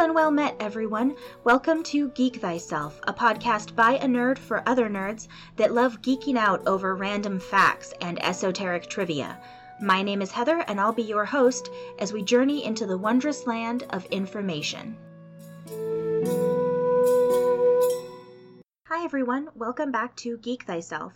and well met, everyone. Welcome to Geek Thyself, a podcast by a nerd for other nerds that love geeking out over random facts and esoteric trivia. My name is Heather, and I'll be your host as we journey into the wondrous land of information. Hi, everyone. Welcome back to Geek Thyself.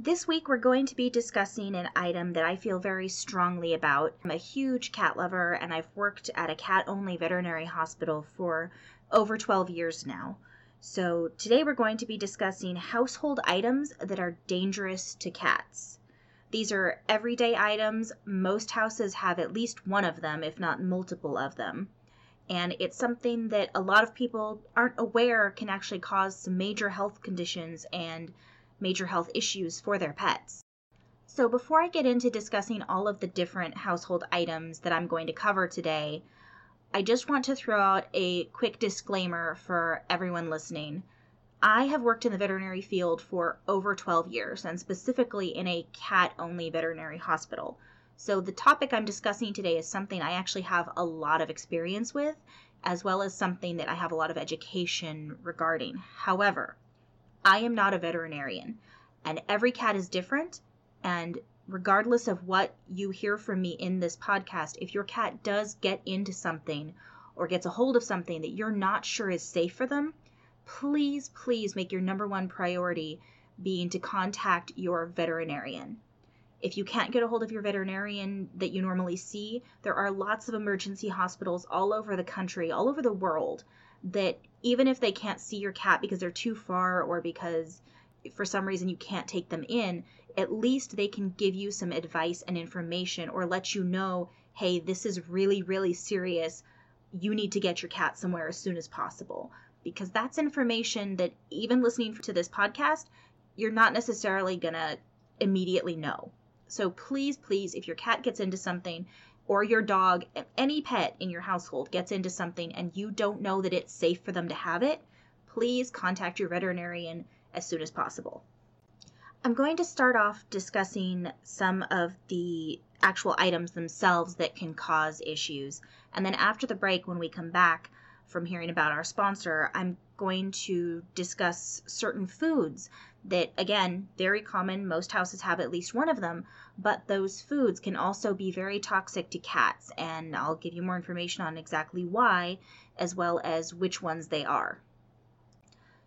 This week, we're going to be discussing an item that I feel very strongly about. I'm a huge cat lover, and I've worked at a cat only veterinary hospital for over 12 years now. So, today we're going to be discussing household items that are dangerous to cats. These are everyday items. Most houses have at least one of them, if not multiple of them. And it's something that a lot of people aren't aware can actually cause some major health conditions and major health issues for their pets. So, before I get into discussing all of the different household items that I'm going to cover today, I just want to throw out a quick disclaimer for everyone listening. I have worked in the veterinary field for over 12 years, and specifically in a cat only veterinary hospital. So, the topic I'm discussing today is something I actually have a lot of experience with, as well as something that I have a lot of education regarding. However, I am not a veterinarian, and every cat is different. And regardless of what you hear from me in this podcast, if your cat does get into something or gets a hold of something that you're not sure is safe for them, please, please make your number one priority being to contact your veterinarian. If you can't get a hold of your veterinarian that you normally see, there are lots of emergency hospitals all over the country, all over the world that even if they can't see your cat because they're too far or because for some reason you can't take them in, at least they can give you some advice and information or let you know, hey, this is really, really serious. You need to get your cat somewhere as soon as possible. Because that's information that even listening to this podcast, you're not necessarily going to immediately know. So please, please, if your cat gets into something, or your dog, any pet in your household gets into something and you don't know that it's safe for them to have it, please contact your veterinarian as soon as possible. I'm going to start off discussing some of the actual items themselves that can cause issues. And then after the break, when we come back from hearing about our sponsor, I'm going to discuss certain foods that, again, very common. Most houses have at least one of them, but those foods can also be very toxic to cats. And I'll give you more information on exactly why, as well as which ones they are.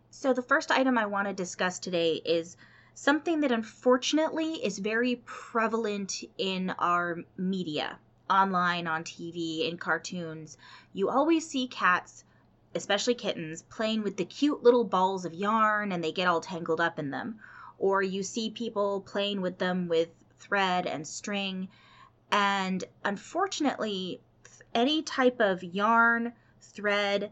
So, the first item I want to discuss today is something that unfortunately is very prevalent in our media, online, on TV, in cartoons. You always see cats especially kittens, playing with the cute little balls of yarn and they get all tangled up in them. Or you see people playing with them with thread and string. And unfortunately, any type of yarn, thread,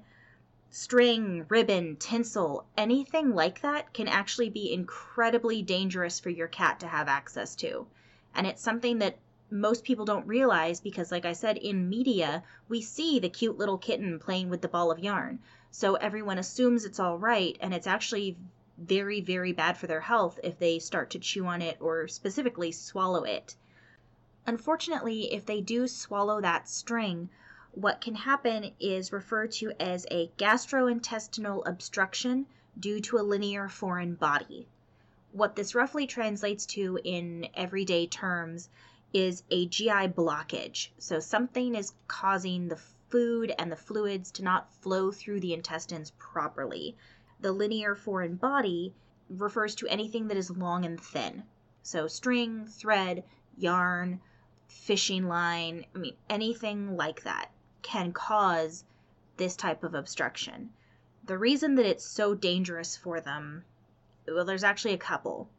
string, ribbon, tinsel, anything like that can actually be incredibly dangerous for your cat to have access to. And it's something that most people don't realize because, like I said, in media, we see the cute little kitten playing with the ball of yarn. So everyone assumes it's all right, and it's actually very, very bad for their health if they start to chew on it or specifically swallow it. Unfortunately, if they do swallow that string, what can happen is referred to as a gastrointestinal obstruction due to a linear foreign body. What this roughly translates to in everyday terms is a GI blockage. So something is causing the food and the fluids to not flow through the intestines properly. The linear foreign body refers to anything that is long and thin. So string, thread, yarn, fishing line, I mean, anything like that can cause this type of obstruction. The reason that it's so dangerous for them, well, there's actually a couple.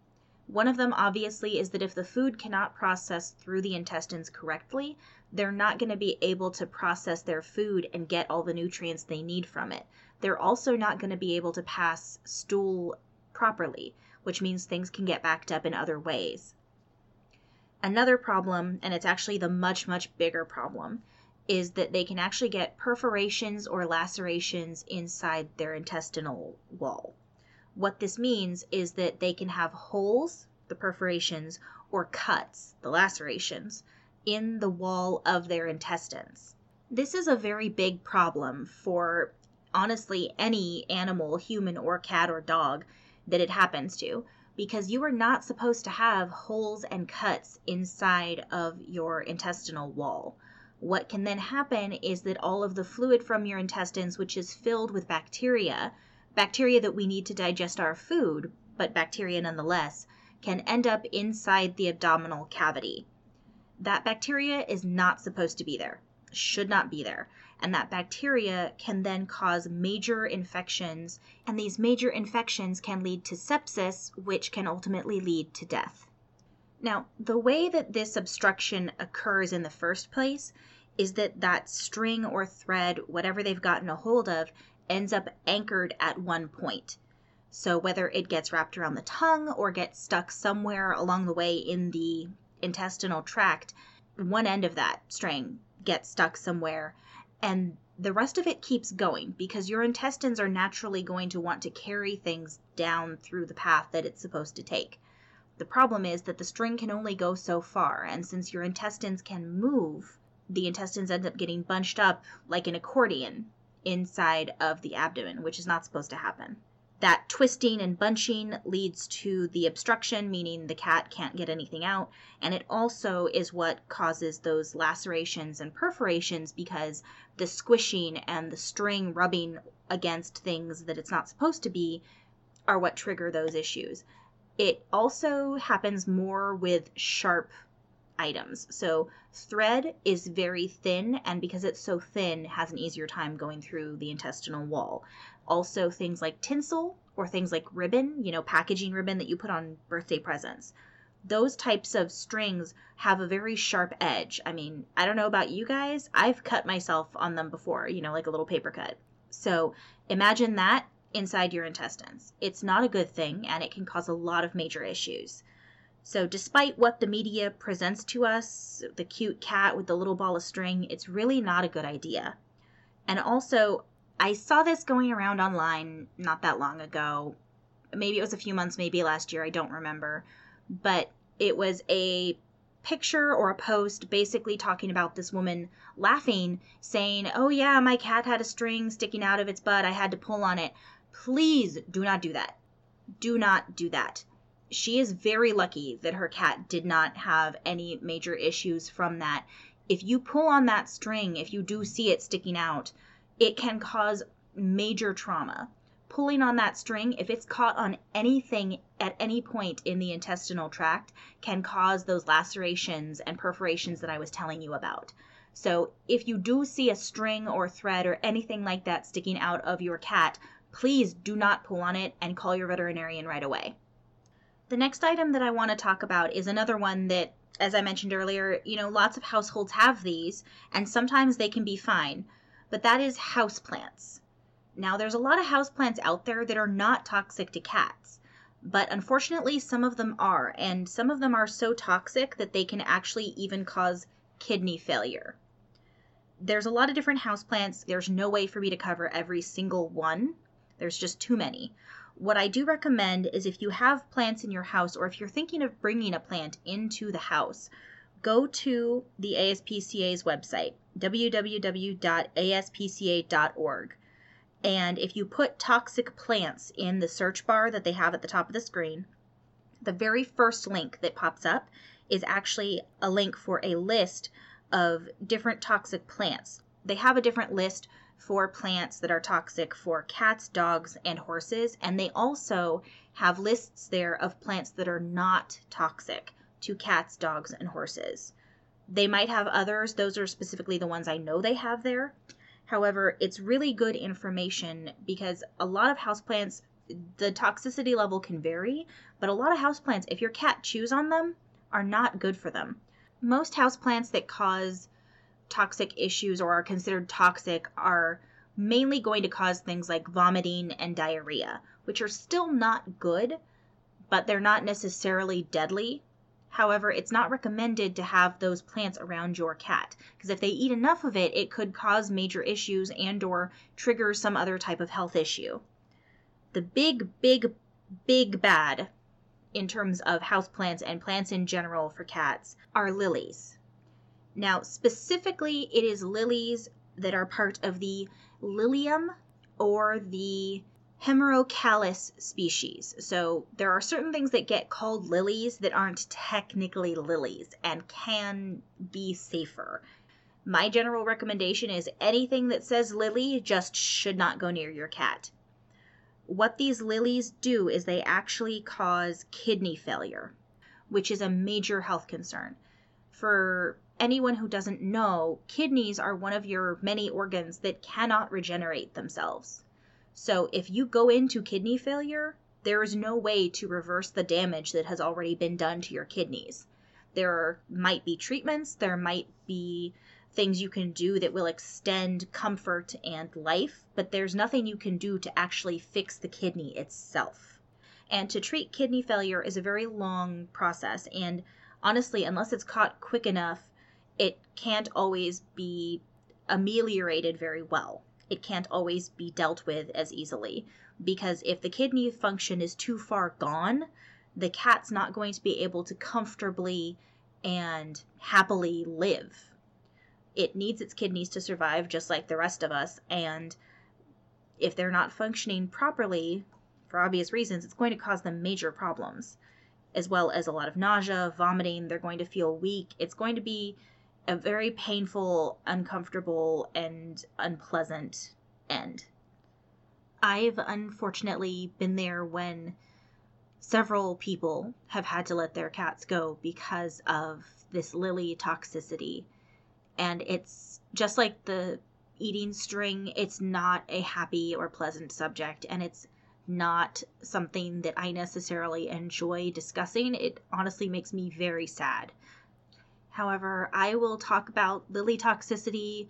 One of them, obviously, is that if the food cannot process through the intestines correctly, they're not going to be able to process their food and get all the nutrients they need from it. They're also not going to be able to pass stool properly, which means things can get backed up in other ways. Another problem, and it's actually the much, much bigger problem, is that they can actually get perforations or lacerations inside their intestinal wall. What this means is that they can have holes, the perforations, or cuts, the lacerations, in the wall of their intestines. This is a very big problem for honestly any animal, human or cat or dog, that it happens to because you are not supposed to have holes and cuts inside of your intestinal wall. What can then happen is that all of the fluid from your intestines, which is filled with bacteria, bacteria that we need to digest our food, but bacteria nonetheless, can end up inside the abdominal cavity. That bacteria is not supposed to be there, should not be there. And that bacteria can then cause major infections, and these major infections can lead to sepsis, which can ultimately lead to death. Now, the way that this obstruction occurs in the first place is that that string or thread, whatever they've gotten a hold of, ends up anchored at one point. So whether it gets wrapped around the tongue or gets stuck somewhere along the way in the intestinal tract, one end of that string gets stuck somewhere and the rest of it keeps going because your intestines are naturally going to want to carry things down through the path that it's supposed to take. The problem is that the string can only go so far, and since your intestines can move, the intestines end up getting bunched up like an accordion inside of the abdomen, which is not supposed to happen. That twisting and bunching leads to the obstruction, meaning the cat can't get anything out. And it also is what causes those lacerations and perforations because the squishing and the string rubbing against things that it's not supposed to be are what trigger those issues. It also happens more with sharp items. So thread is very thin, and because it's so thin, has an easier time going through the intestinal wall. Also, things like tinsel or things like ribbon, you know, packaging ribbon that you put on birthday presents. Those types of strings have a very sharp edge. I mean, I don't know about you guys, I've cut myself on them before, you know, like a little paper cut. So imagine that inside your intestines. It's not a good thing and it can cause a lot of major issues. So, despite what the media presents to us, the cute cat with the little ball of string, it's really not a good idea. And also, I saw this going around online not that long ago. Maybe it was a few months, maybe last year, I don't remember. But it was a picture or a post basically talking about this woman laughing, saying, Oh, yeah, my cat had a string sticking out of its butt. I had to pull on it. Please do not do that. Do not do that she is very lucky that her cat did not have any major issues from that. If you pull on that string, if you do see it sticking out, it can cause major trauma. Pulling on that string, if it's caught on anything at any point in the intestinal tract, can cause those lacerations and perforations that I was telling you about. So, if you do see a string or thread or anything like that sticking out of your cat, please do not pull on it and call your veterinarian right away. The next item that I want to talk about is another one that, as I mentioned earlier, you know, lots of households have these, and sometimes they can be fine, but that is houseplants. Now, there's a lot of houseplants out there that are not toxic to cats, but unfortunately, some of them are, and some of them are so toxic that they can actually even cause kidney failure. There's a lot of different houseplants. There's no way for me to cover every single one. There's just too many what I do recommend is if you have plants in your house or if you're thinking of bringing a plant into the house, go to the ASPCA's website, www.aspca.org. And if you put toxic plants in the search bar that they have at the top of the screen, the very first link that pops up is actually a link for a list of different toxic plants. They have a different list for plants that are toxic for cats, dogs, and horses. And they also have lists there of plants that are not toxic to cats, dogs, and horses. They might have others, those are specifically the ones I know they have there. However, it's really good information because a lot of houseplants, the toxicity level can vary, but a lot of houseplants, if your cat chews on them, are not good for them. Most houseplants that cause toxic issues or are considered toxic are mainly going to cause things like vomiting and diarrhea, which are still not good, but they're not necessarily deadly. However, it's not recommended to have those plants around your cat because if they eat enough of it, it could cause major issues and or trigger some other type of health issue. The big big big bad in terms of houseplants and plants in general for cats are lilies. Now, specifically, it is lilies that are part of the Lilium or the Hemerocallis species. So there are certain things that get called lilies that aren't technically lilies and can be safer. My general recommendation is anything that says lily just should not go near your cat. What these lilies do is they actually cause kidney failure, which is a major health concern. For anyone who doesn't know, kidneys are one of your many organs that cannot regenerate themselves. So if you go into kidney failure, there is no way to reverse the damage that has already been done to your kidneys. There might be treatments, there might be things you can do that will extend comfort and life, but there's nothing you can do to actually fix the kidney itself. And to treat kidney failure is a very long process, and honestly, unless it's caught quick enough, it can't always be ameliorated very well it can't always be dealt with as easily because if the kidney function is too far gone, the cat's not going to be able to comfortably and happily live. It needs its kidneys to survive just like the rest of us, and if they're not functioning properly, for obvious reasons, it's going to cause them major problems, as well as a lot of nausea, vomiting. They're going to feel weak. It's going to be a very painful, uncomfortable, and unpleasant end. I've unfortunately been there when several people have had to let their cats go because of this lily toxicity. And it's just like the eating string, it's not a happy or pleasant subject, and it's not something that I necessarily enjoy discussing. It honestly makes me very sad. However, I will talk about lily toxicity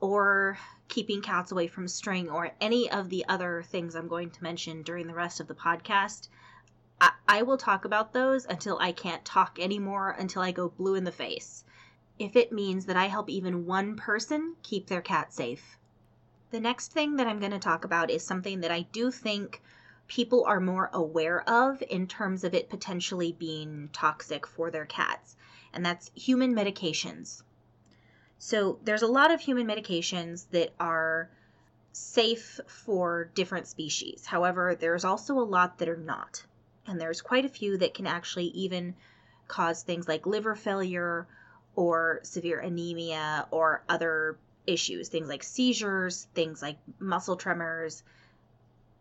or keeping cats away from string or any of the other things I'm going to mention during the rest of the podcast. I, I will talk about those until I can't talk anymore, until I go blue in the face. If it means that I help even one person keep their cat safe. The next thing that I'm going to talk about is something that I do think people are more aware of in terms of it potentially being toxic for their cats and that's human medications. So there's a lot of human medications that are safe for different species. However, there's also a lot that are not. And there's quite a few that can actually even cause things like liver failure or severe anemia or other issues, things like seizures, things like muscle tremors,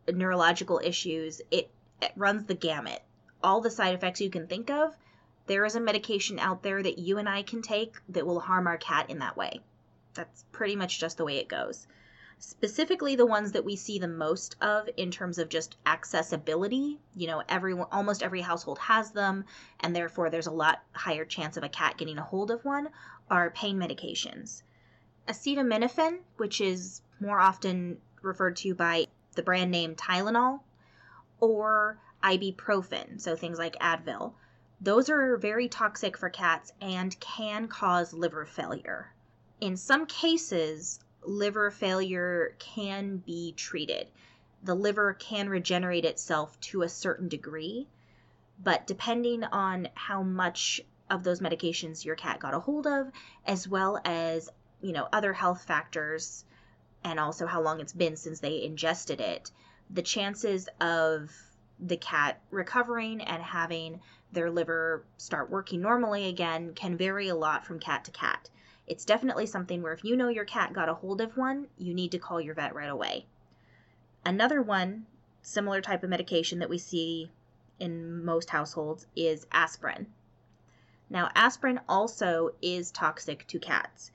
neurological issues. It, it runs the gamut. All the side effects you can think of there is a medication out there that you and I can take that will harm our cat in that way. That's pretty much just the way it goes. Specifically, the ones that we see the most of in terms of just accessibility. You know, everyone, almost every household has them, and therefore there's a lot higher chance of a cat getting a hold of one. Are pain medications. Acetaminophen, which is more often referred to by the brand name Tylenol, or ibuprofen, so things like Advil those are very toxic for cats and can cause liver failure. In some cases, liver failure can be treated. The liver can regenerate itself to a certain degree, but depending on how much of those medications your cat got a hold of, as well as, you know, other health factors and also how long it's been since they ingested it, the chances of the cat recovering and having their liver start working normally again can vary a lot from cat to cat. It's definitely something where if you know your cat got a hold of one, you need to call your vet right away. Another one, similar type of medication that we see in most households, is aspirin. Now, aspirin also is toxic to cats.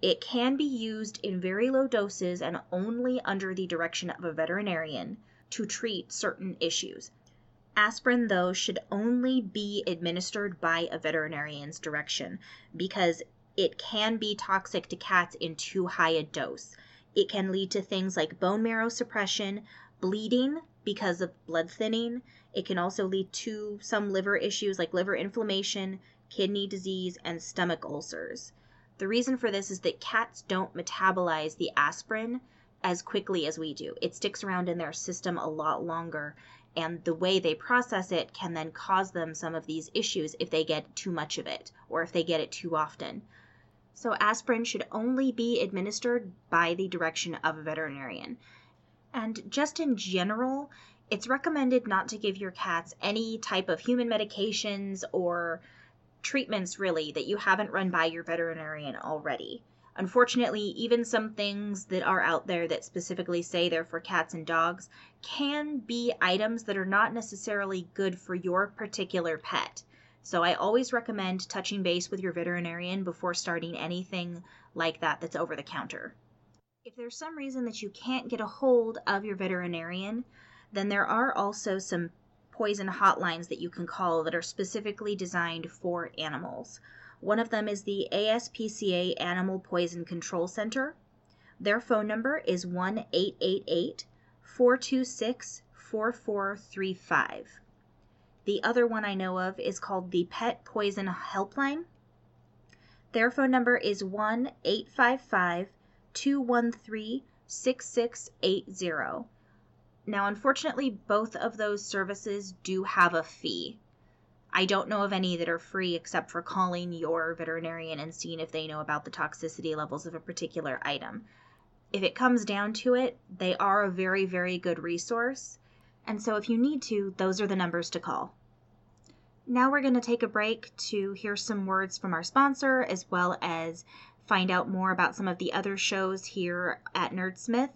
It can be used in very low doses and only under the direction of a veterinarian to treat certain issues. Aspirin, though, should only be administered by a veterinarian's direction because it can be toxic to cats in too high a dose. It can lead to things like bone marrow suppression, bleeding because of blood thinning. It can also lead to some liver issues like liver inflammation, kidney disease, and stomach ulcers. The reason for this is that cats don't metabolize the aspirin as quickly as we do. It sticks around in their system a lot longer, and the way they process it can then cause them some of these issues if they get too much of it or if they get it too often. So, aspirin should only be administered by the direction of a veterinarian. And just in general, it's recommended not to give your cats any type of human medications or treatments really that you haven't run by your veterinarian already. Unfortunately, even some things that are out there that specifically say they're for cats and dogs can be items that are not necessarily good for your particular pet. So I always recommend touching base with your veterinarian before starting anything like that that's over the counter. If there's some reason that you can't get a hold of your veterinarian, then there are also some poison hotlines that you can call that are specifically designed for animals. One of them is the ASPCA Animal Poison Control Center. Their phone number is 1 888 426 4435. The other one I know of is called the Pet Poison Helpline. Their phone number is 1 855 213 6680. Now, unfortunately, both of those services do have a fee. I don't know of any that are free except for calling your veterinarian and seeing if they know about the toxicity levels of a particular item. If it comes down to it, they are a very, very good resource. And so if you need to, those are the numbers to call. Now we're going to take a break to hear some words from our sponsor as well as find out more about some of the other shows here at Nerdsmith.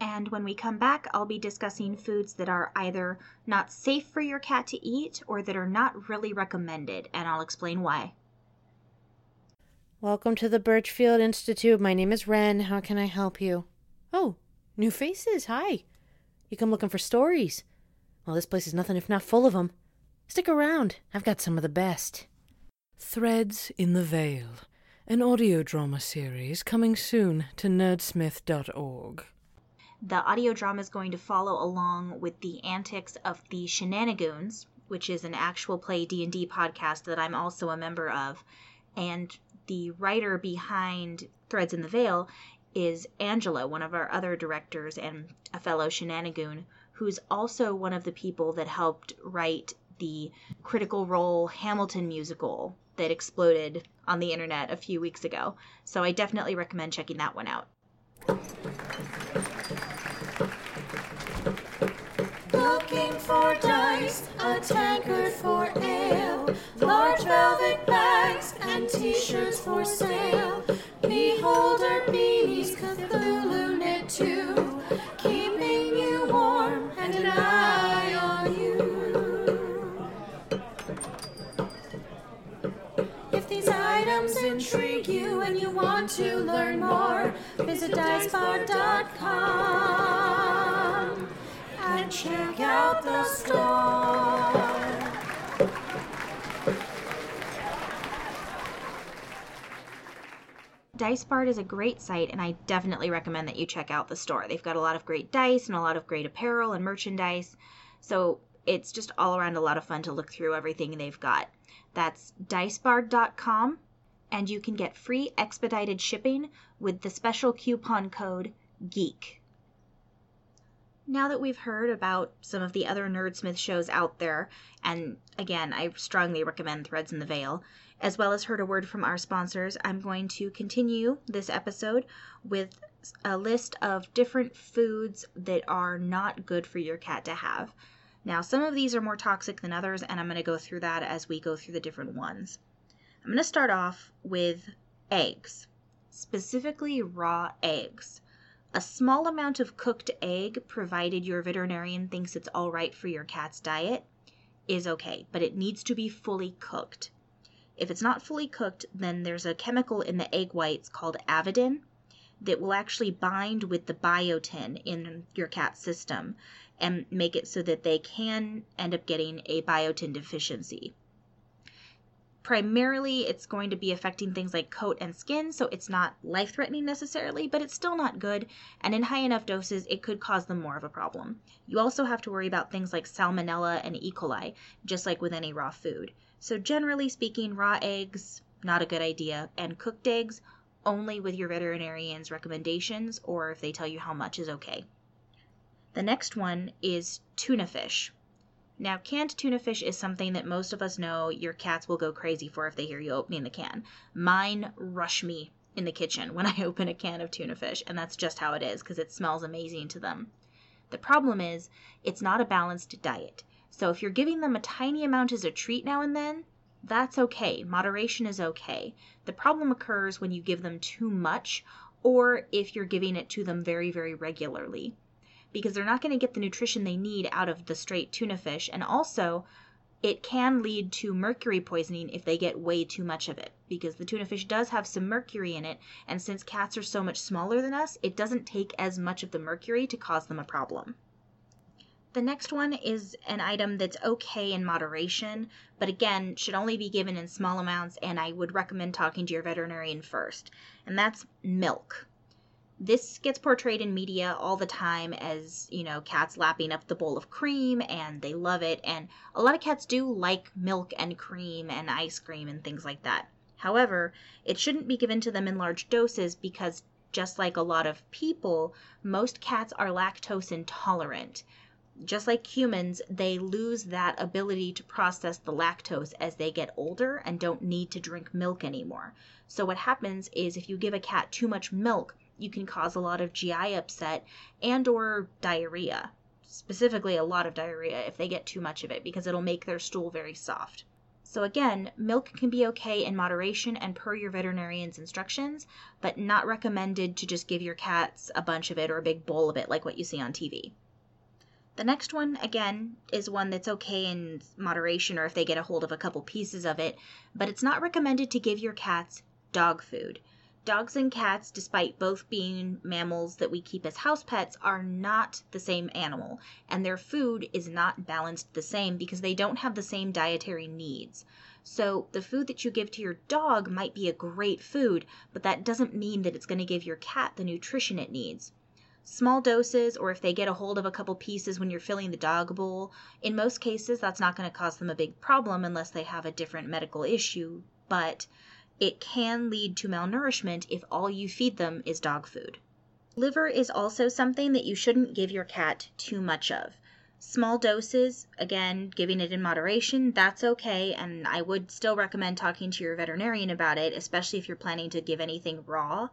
And when we come back, I'll be discussing foods that are either not safe for your cat to eat or that are not really recommended, and I'll explain why. Welcome to the Birchfield Institute. My name is Ren. How can I help you? Oh, new faces. Hi. You come looking for stories? Well, this place is nothing if not full of them. Stick around. I've got some of the best. Threads in the Veil, an audio drama series coming soon to nerdsmith.org. The audio drama is going to follow along with the antics of the Shenanigoons, which is an actual play D&D podcast that I'm also a member of, and the writer behind Threads in the Veil is Angela, one of our other directors and a fellow Shenanigoon, who's also one of the people that helped write the Critical Role Hamilton musical that exploded on the internet a few weeks ago. So I definitely recommend checking that one out. For dice, a tankard for ale, check out the store. DiceBard is a great site, and I definitely recommend that you check out the store. They've got a lot of great dice and a lot of great apparel and merchandise. So it's just all around a lot of fun to look through everything they've got. That's dicebard.com, and you can get free expedited shipping with the special coupon code GEEK. Now that we've heard about some of the other Nerdsmith shows out there, and again, I strongly recommend Threads in the Veil, as well as heard a word from our sponsors, I'm going to continue this episode with a list of different foods that are not good for your cat to have. Now, some of these are more toxic than others, and I'm going to go through that as we go through the different ones. I'm going to start off with eggs, specifically raw eggs. A small amount of cooked egg, provided your veterinarian thinks it's all right for your cat's diet, is okay, but it needs to be fully cooked. If it's not fully cooked, then there's a chemical in the egg whites called avidin that will actually bind with the biotin in your cat's system and make it so that they can end up getting a biotin deficiency. Primarily, it's going to be affecting things like coat and skin, so it's not life threatening necessarily, but it's still not good. And in high enough doses, it could cause them more of a problem. You also have to worry about things like salmonella and E. coli, just like with any raw food. So, generally speaking, raw eggs, not a good idea, and cooked eggs, only with your veterinarian's recommendations or if they tell you how much is okay. The next one is tuna fish. Now, canned tuna fish is something that most of us know your cats will go crazy for if they hear you opening the can. Mine rush me in the kitchen when I open a can of tuna fish, and that's just how it is because it smells amazing to them. The problem is, it's not a balanced diet. So if you're giving them a tiny amount as a treat now and then, that's okay. Moderation is okay. The problem occurs when you give them too much or if you're giving it to them very, very regularly because they're not going to get the nutrition they need out of the straight tuna fish. And also, it can lead to mercury poisoning if they get way too much of it because the tuna fish does have some mercury in it. And since cats are so much smaller than us, it doesn't take as much of the mercury to cause them a problem. The next one is an item that's okay in moderation, but again, should only be given in small amounts, and I would recommend talking to your veterinarian first, and that's milk this gets portrayed in media all the time as, you know, cats lapping up the bowl of cream and they love it. And a lot of cats do like milk and cream and ice cream and things like that. However, it shouldn't be given to them in large doses because, just like a lot of people, most cats are lactose intolerant. Just like humans, they lose that ability to process the lactose as they get older and don't need to drink milk anymore. So, what happens is if you give a cat too much milk, you can cause a lot of GI upset and or diarrhea. Specifically a lot of diarrhea if they get too much of it because it'll make their stool very soft. So again, milk can be okay in moderation and per your veterinarian's instructions, but not recommended to just give your cats a bunch of it or a big bowl of it like what you see on TV. The next one, again, is one that's okay in moderation or if they get a hold of a couple pieces of it, but it's not recommended to give your cats dog food. Dogs and cats, despite both being mammals that we keep as house pets, are not the same animal, and their food is not balanced the same because they don't have the same dietary needs. So, the food that you give to your dog might be a great food, but that doesn't mean that it's going to give your cat the nutrition it needs. Small doses, or if they get a hold of a couple pieces when you're filling the dog bowl, in most cases that's not going to cause them a big problem unless they have a different medical issue. But it can lead to malnourishment if all you feed them is dog food. Liver is also something that you shouldn't give your cat too much of. Small doses, again, giving it in moderation, that's okay, and I would still recommend talking to your veterinarian about it, especially if you're planning to give anything raw.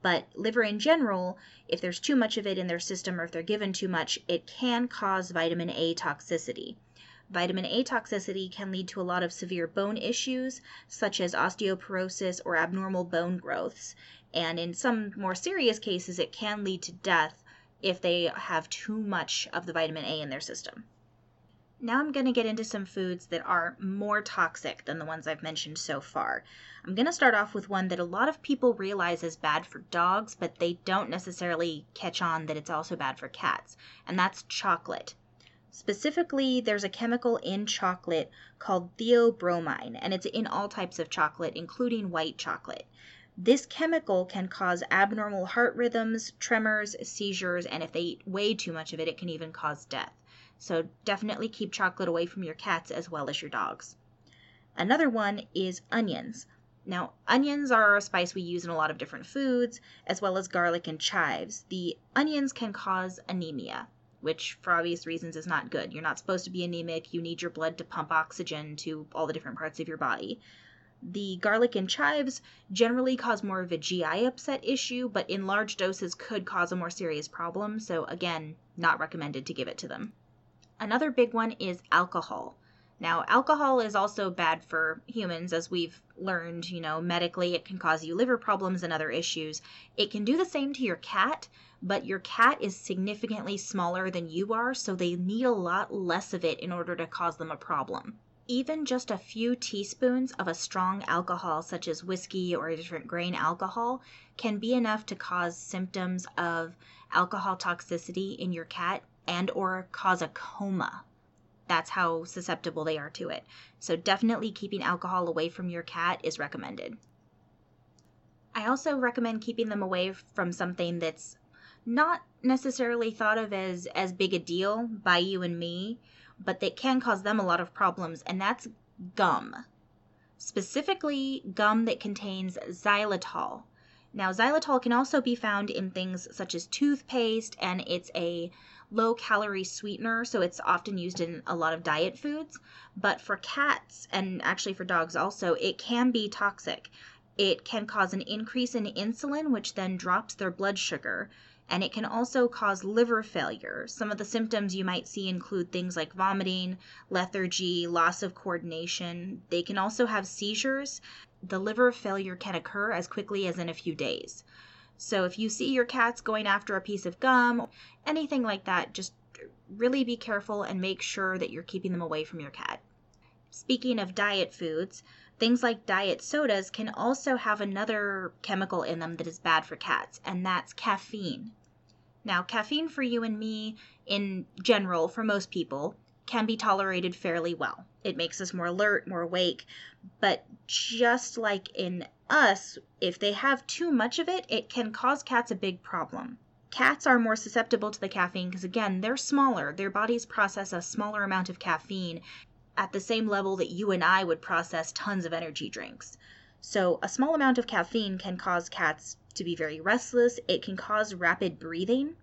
But liver in general, if there's too much of it in their system or if they're given too much, it can cause vitamin A toxicity. Vitamin A toxicity can lead to a lot of severe bone issues, such as osteoporosis or abnormal bone growths. And in some more serious cases, it can lead to death if they have too much of the vitamin A in their system. Now I'm going to get into some foods that are more toxic than the ones I've mentioned so far. I'm going to start off with one that a lot of people realize is bad for dogs, but they don't necessarily catch on that it's also bad for cats, and that's chocolate. Specifically, there's a chemical in chocolate called theobromine, and it's in all types of chocolate, including white chocolate. This chemical can cause abnormal heart rhythms, tremors, seizures, and if they eat way too much of it, it can even cause death. So definitely keep chocolate away from your cats as well as your dogs. Another one is onions. Now, onions are a spice we use in a lot of different foods, as well as garlic and chives. The onions can cause anemia which for obvious reasons is not good. You're not supposed to be anemic. You need your blood to pump oxygen to all the different parts of your body. The garlic and chives generally cause more of a GI upset issue, but in large doses could cause a more serious problem. So, again, not recommended to give it to them. Another big one is alcohol. Now, alcohol is also bad for humans, as we've learned, you know, medically, it can cause you liver problems and other issues. It can do the same to your cat, but your cat is significantly smaller than you are, so they need a lot less of it in order to cause them a problem. Even just a few teaspoons of a strong alcohol, such as whiskey or a different grain alcohol, can be enough to cause symptoms of alcohol toxicity in your cat and or cause a coma that's how susceptible they are to it. So definitely keeping alcohol away from your cat is recommended. I also recommend keeping them away from something that's not necessarily thought of as as big a deal by you and me, but that can cause them a lot of problems and that's gum. Specifically gum that contains xylitol. Now, xylitol can also be found in things such as toothpaste, and it's a low calorie sweetener, so it's often used in a lot of diet foods. But for cats, and actually for dogs also, it can be toxic. It can cause an increase in insulin, which then drops their blood sugar. And it can also cause liver failure. Some of the symptoms you might see include things like vomiting, lethargy, loss of coordination. They can also have seizures. The liver failure can occur as quickly as in a few days. So if you see your cats going after a piece of gum, anything like that, just really be careful and make sure that you're keeping them away from your cat. Speaking of diet foods, things like diet sodas can also have another chemical in them that is bad for cats, and that's caffeine. Now, caffeine for you and me, in general, for most people, can be tolerated fairly well. It makes us more alert, more awake, but just like in us, if they have too much of it, it can cause cats a big problem. Cats are more susceptible to the caffeine because, again, they're smaller. Their bodies process a smaller amount of caffeine at the same level that you and I would process tons of energy drinks. So, a small amount of caffeine can cause cats to be very restless. It can cause rapid breathing,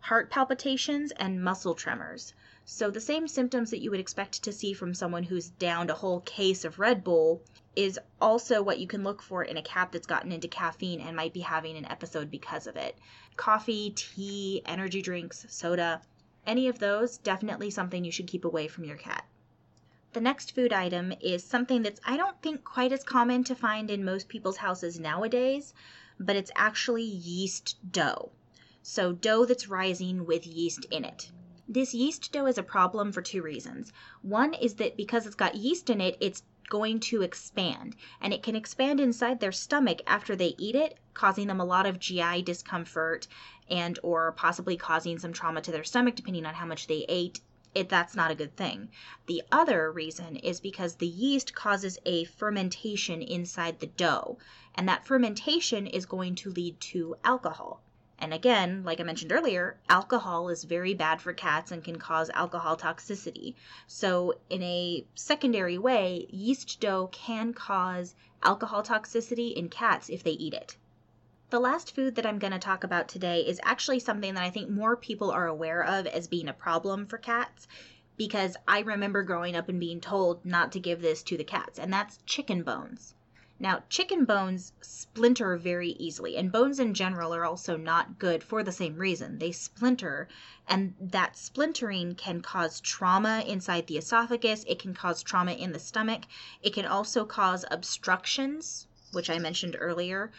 heart palpitations, and muscle tremors. So, the same symptoms that you would expect to see from someone who's downed a whole case of Red Bull is also what you can look for in a cat that's gotten into caffeine and might be having an episode because of it. Coffee, tea, energy drinks, soda, any of those, definitely something you should keep away from your cat. The next food item is something that's I don't think quite as common to find in most people's houses nowadays, but it's actually yeast dough. So, dough that's rising with yeast in it. This yeast dough is a problem for two reasons. One is that because it's got yeast in it, it's going to expand and it can expand inside their stomach after they eat it causing them a lot of GI discomfort and or possibly causing some trauma to their stomach depending on how much they ate it, that's not a good thing. The other reason is because the yeast causes a fermentation inside the dough, and that fermentation is going to lead to alcohol. And again, like I mentioned earlier, alcohol is very bad for cats and can cause alcohol toxicity. So, in a secondary way, yeast dough can cause alcohol toxicity in cats if they eat it. The last food that I'm going to talk about today is actually something that I think more people are aware of as being a problem for cats because I remember growing up and being told not to give this to the cats, and that's chicken bones. Now, chicken bones splinter very easily, and bones in general are also not good for the same reason. They splinter, and that splintering can cause trauma inside the esophagus, it can cause trauma in the stomach, it can also cause obstructions, which I mentioned earlier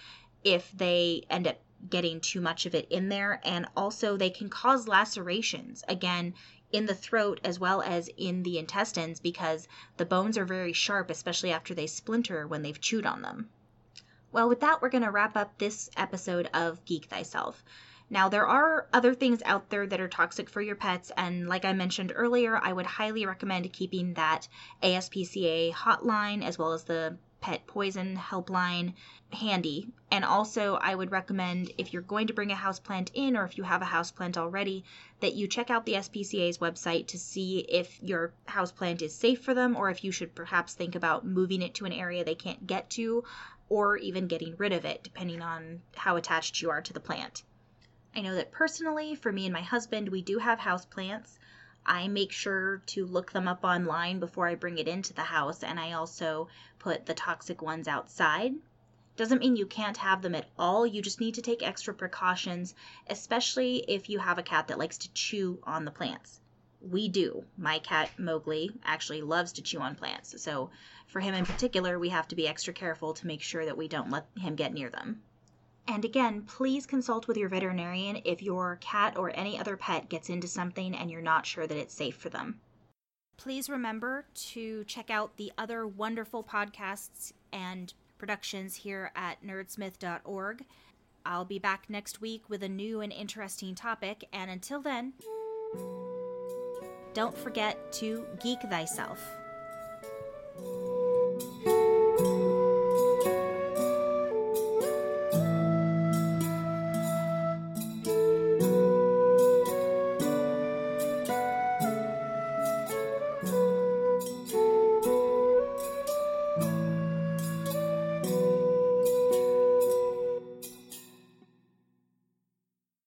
if they end up getting too much of it in there. And also, they can cause lacerations, again, in the throat as well as in the intestines because the bones are very sharp, especially after they splinter when they've chewed on them. Well, with that, we're going to wrap up this episode of Geek Thyself. Now, there are other things out there that are toxic for your pets, and like I mentioned earlier, I would highly recommend keeping that ASPCA hotline as well as the pet poison helpline handy. And also, I would recommend if you're going to bring a houseplant in or if you have a houseplant already, that you check out the SPCA's website to see if your houseplant is safe for them or if you should perhaps think about moving it to an area they can't get to or even getting rid of it, depending on how attached you are to the plant. I know that personally, for me and my husband, we do have houseplants. I make sure to look them up online before I bring it into the house, and I also put the toxic ones outside. Doesn't mean you can't have them at all, you just need to take extra precautions, especially if you have a cat that likes to chew on the plants. We do. My cat Mowgli actually loves to chew on plants, so for him in particular, we have to be extra careful to make sure that we don't let him get near them. And again, please consult with your veterinarian if your cat or any other pet gets into something and you're not sure that it's safe for them. Please remember to check out the other wonderful podcasts and productions here at nerdsmith.org. I'll be back next week with a new and interesting topic, and until then, don't forget to geek thyself.